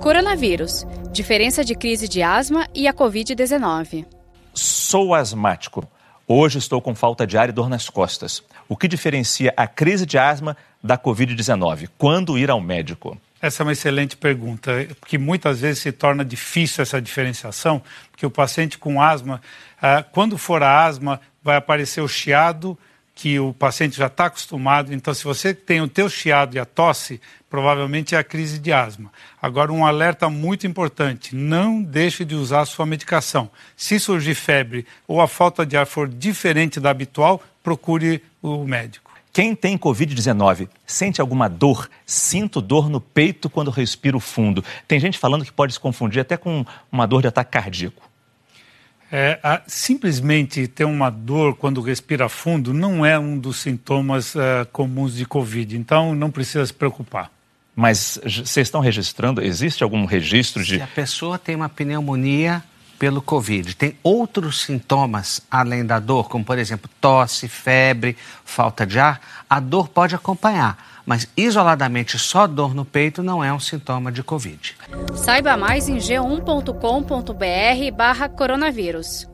Coronavírus. Diferença de crise de asma e a Covid-19. Sou asmático. Hoje estou com falta de ar e dor nas costas. O que diferencia a crise de asma da Covid-19? Quando ir ao médico? Essa é uma excelente pergunta, porque muitas vezes se torna difícil essa diferenciação, porque o paciente com asma, ah, quando for a asma, vai aparecer o chiado, que o paciente já está acostumado. Então, se você tem o teu chiado e a tosse, provavelmente é a crise de asma. Agora, um alerta muito importante: não deixe de usar a sua medicação. Se surgir febre ou a falta de ar for diferente da habitual, procure o médico. Quem tem Covid-19 sente alguma dor? Sinto dor no peito quando respiro fundo. Tem gente falando que pode se confundir até com uma dor de ataque cardíaco. É, a, simplesmente ter uma dor quando respira fundo não é um dos sintomas uh, comuns de Covid, então não precisa se preocupar. Mas vocês estão registrando? Existe algum registro de. Se a pessoa tem uma pneumonia pelo Covid, tem outros sintomas além da dor, como por exemplo tosse, febre, falta de ar, a dor pode acompanhar mas isoladamente só dor no peito não é um sintoma de Covid. Saiba mais em g1.com.br/barra coronavírus.